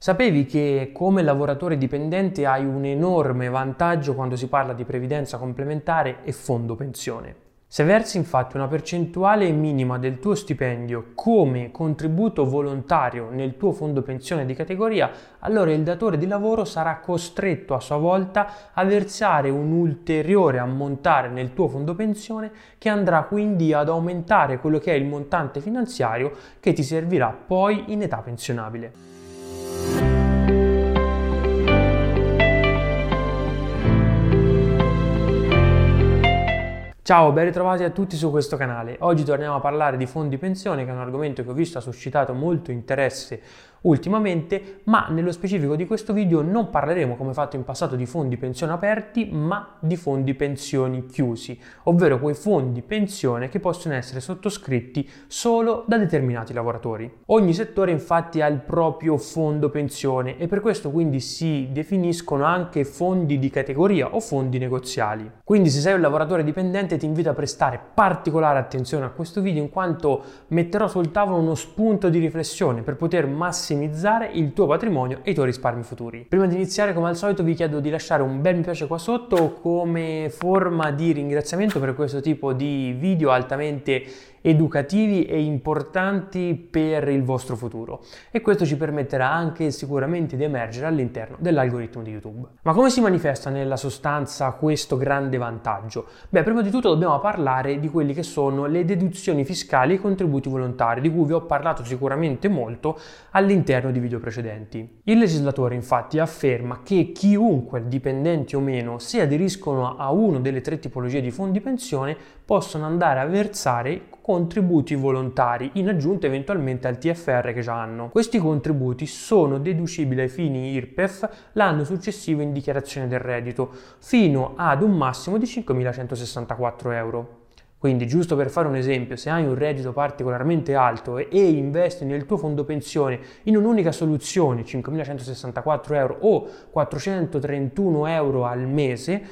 Sapevi che come lavoratore dipendente hai un enorme vantaggio quando si parla di previdenza complementare e fondo pensione? Se versi infatti una percentuale minima del tuo stipendio come contributo volontario nel tuo fondo pensione di categoria, allora il datore di lavoro sarà costretto a sua volta a versare un ulteriore ammontare nel tuo fondo pensione che andrà quindi ad aumentare quello che è il montante finanziario che ti servirà poi in età pensionabile. Ciao, ben ritrovati a tutti su questo canale. Oggi torniamo a parlare di fondi pensione, che è un argomento che ho visto ha suscitato molto interesse ultimamente, ma nello specifico di questo video non parleremo come fatto in passato di fondi pensione aperti, ma di fondi pensioni chiusi, ovvero quei fondi pensione che possono essere sottoscritti solo da determinati lavoratori. Ogni settore infatti ha il proprio fondo pensione e per questo quindi si definiscono anche fondi di categoria o fondi negoziali. Quindi se sei un lavoratore dipendente ti invito a prestare particolare attenzione a questo video in quanto metterò sul tavolo uno spunto di riflessione per poter massimizzare massimizzare il tuo patrimonio e i tuoi risparmi futuri. Prima di iniziare, come al solito, vi chiedo di lasciare un bel mi piace qua sotto come forma di ringraziamento per questo tipo di video altamente educativi e importanti per il vostro futuro e questo ci permetterà anche sicuramente di emergere all'interno dell'algoritmo di YouTube. Ma come si manifesta nella sostanza questo grande vantaggio? Beh, prima di tutto dobbiamo parlare di quelli che sono le deduzioni fiscali e i contributi volontari, di cui vi ho parlato sicuramente molto all'interno di video precedenti. Il legislatore infatti afferma che chiunque, dipendenti o meno, se aderiscono a una delle tre tipologie di fondi pensione, possono andare a versare contributi volontari in aggiunta eventualmente al TFR che già hanno. Questi contributi sono deducibili ai fini IRPEF l'anno successivo in dichiarazione del reddito fino ad un massimo di 5.164 euro. Quindi, giusto per fare un esempio, se hai un reddito particolarmente alto e, investi nel tuo fondo pensione in un'unica soluzione, 5.164 euro o 431 euro al mese,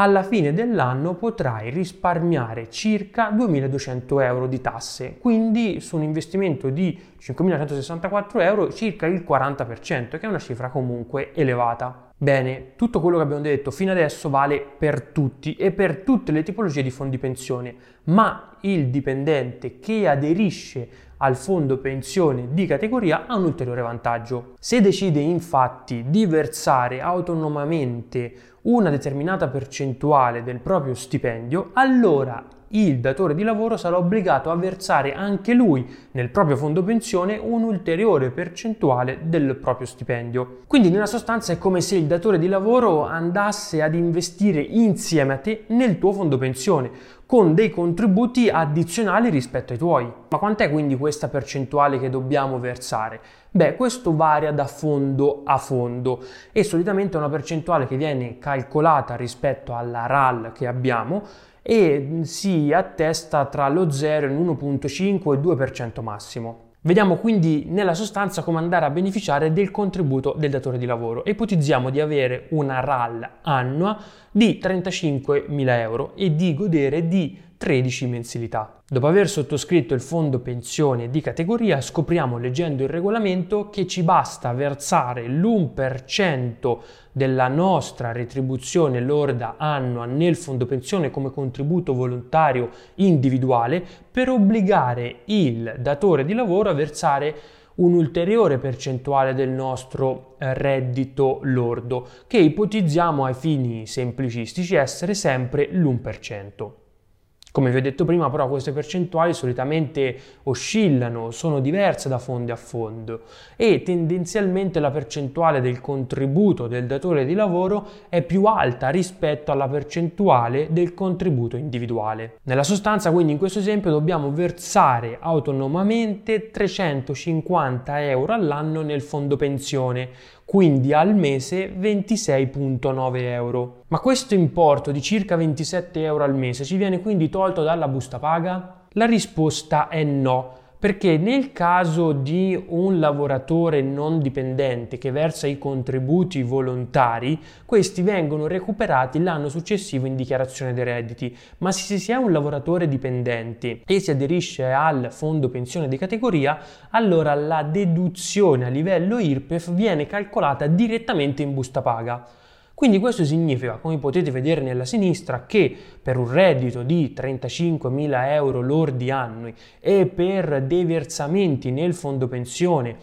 alla fine dell'anno potrai risparmiare circa 2200 euro di tasse, quindi su un investimento di 5164 euro circa il 40%, che è una cifra comunque elevata. Bene, tutto quello che abbiamo detto fino adesso vale per tutti e per tutte le tipologie di fondi pensione, ma il dipendente che aderisce al fondo pensione di categoria ha un ulteriore vantaggio. Se decide infatti di versare autonomamente una determinata percentuale del proprio stipendio, allora il datore di lavoro sarà obbligato a versare anche lui nel proprio fondo pensione un'ulteriore percentuale del proprio stipendio. Quindi nella sostanza è come se il datore di lavoro andasse ad investire insieme a te nel tuo fondo pensione con dei contributi addizionali rispetto ai tuoi. Ma quant'è quindi questa percentuale che dobbiamo versare? Beh, questo varia da fondo a fondo e solitamente è una percentuale che viene calcolata rispetto alla RAL che abbiamo e si attesta tra lo 0 e l'1.5 e 2% massimo. Vediamo quindi nella sostanza come andare a beneficiare del contributo del datore di lavoro. Ipotizziamo di avere una RAL annua di 35.000 euro e di godere di 13 mensilità. Dopo aver sottoscritto il fondo pensione di categoria, scopriamo leggendo il regolamento che ci basta versare l'1% della nostra retribuzione lorda annua nel fondo pensione come contributo volontario individuale per obbligare il datore di lavoro a versare un'ulteriore percentuale del nostro reddito lordo, che ipotizziamo ai fini semplicistici essere sempre l'1%. Come vi ho detto prima, però, queste percentuali solitamente oscillano, sono diverse da fondo a fondo e tendenzialmente la percentuale del contributo del datore di lavoro è più alta rispetto alla percentuale del contributo individuale. Nella sostanza, quindi, in questo esempio dobbiamo versare autonomamente 350 euro all'anno nel fondo pensione, quindi al mese 26,9 euro. Ma questo importo di circa 27 euro al mese ci viene quindi tolto dalla busta paga? La risposta è no perché nel caso di un lavoratore non dipendente che versa i contributi volontari, questi vengono recuperati l'anno successivo in dichiarazione dei redditi, ma se si è un lavoratore dipendente e si aderisce al fondo pensione di categoria, allora la deduzione a livello IRPEF viene calcolata direttamente in busta paga. Quindi questo significa, come potete vedere nella sinistra, che per un reddito di 35.000 euro lordi annui e per dei versamenti nel fondo pensione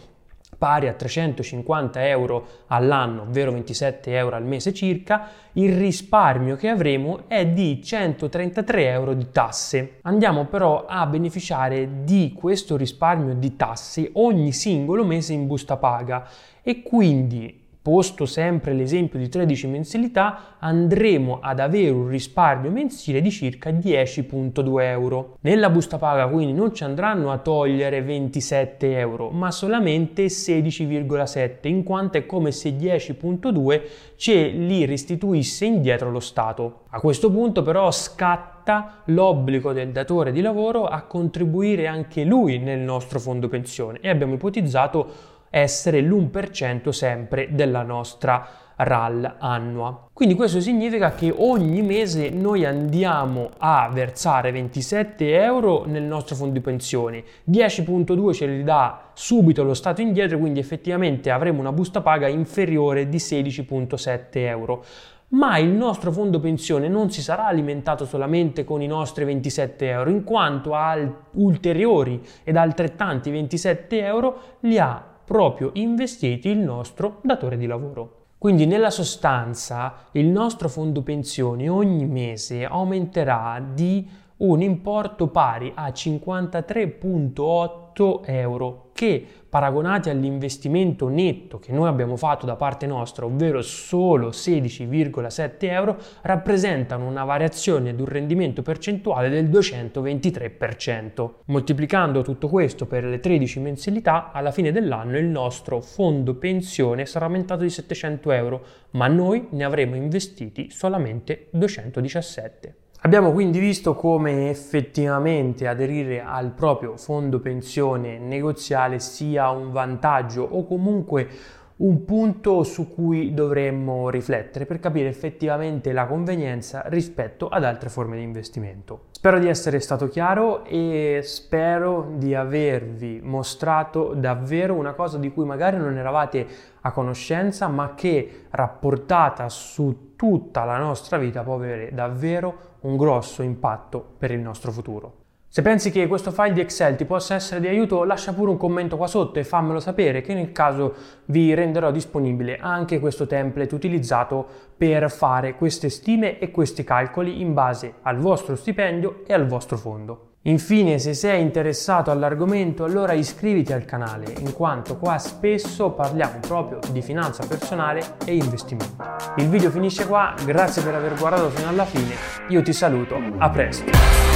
pari a 350 euro all'anno, ovvero 27 euro al mese circa, il risparmio che avremo è di 133 euro di tasse. Andiamo però a beneficiare di questo risparmio di tasse ogni singolo mese in busta paga e quindi posto sempre l'esempio di 13 mensilità, andremo ad avere un risparmio mensile di circa 10.2 euro. Nella busta paga quindi non ci andranno a togliere 27 euro, ma solamente 16,7, in quanto è come se 10.2 ce li restituisse indietro lo Stato. A questo punto però scatta l'obbligo del datore di lavoro a contribuire anche lui nel nostro fondo pensione e abbiamo ipotizzato essere l'1% sempre della nostra RAL annua. Quindi questo significa che ogni mese noi andiamo a versare 27 euro nel nostro fondo di pensione, 10.2 ce li dà subito lo Stato indietro, quindi effettivamente avremo una busta paga inferiore di 16.7 euro ma il nostro fondo pensione non si sarà alimentato solamente con i nostri 27 euro, in quanto ha ulteriori ed altrettanti 27 euro li ha proprio investiti il nostro datore di lavoro. Quindi nella sostanza il nostro fondo pensioni ogni mese aumenterà di un importo pari a 53.8 euro che paragonati all'investimento netto che noi abbiamo fatto da parte nostra, ovvero solo 16,7 euro, rappresentano una variazione di un rendimento percentuale del 223%. Moltiplicando tutto questo per le 13 mensilità, alla fine dell'anno il nostro fondo pensione sarà aumentato di 700 euro, ma noi ne avremo investiti solamente 217. Abbiamo quindi visto come effettivamente aderire al proprio fondo pensione negoziale sia un vantaggio o comunque un punto su cui dovremmo riflettere per capire effettivamente la convenienza rispetto ad altre forme di investimento. Spero di essere stato chiaro e spero di avervi mostrato davvero una cosa di cui magari non eravate a conoscenza, ma che rapportata su tutta la nostra vita può avere davvero un grosso impatto per il nostro futuro. Se pensi che questo file di Excel ti possa essere di aiuto, lascia pure un commento qua sotto e fammelo sapere che nel caso vi renderò disponibile anche questo template utilizzato per fare queste stime e questi calcoli in base al vostro stipendio e al vostro fondo. Infine, se sei interessato all'argomento, allora iscriviti al canale, in quanto qua spesso parliamo proprio di finanza personale e investimento. Il video finisce qua, grazie per aver guardato fino alla fine, io ti saluto, a presto!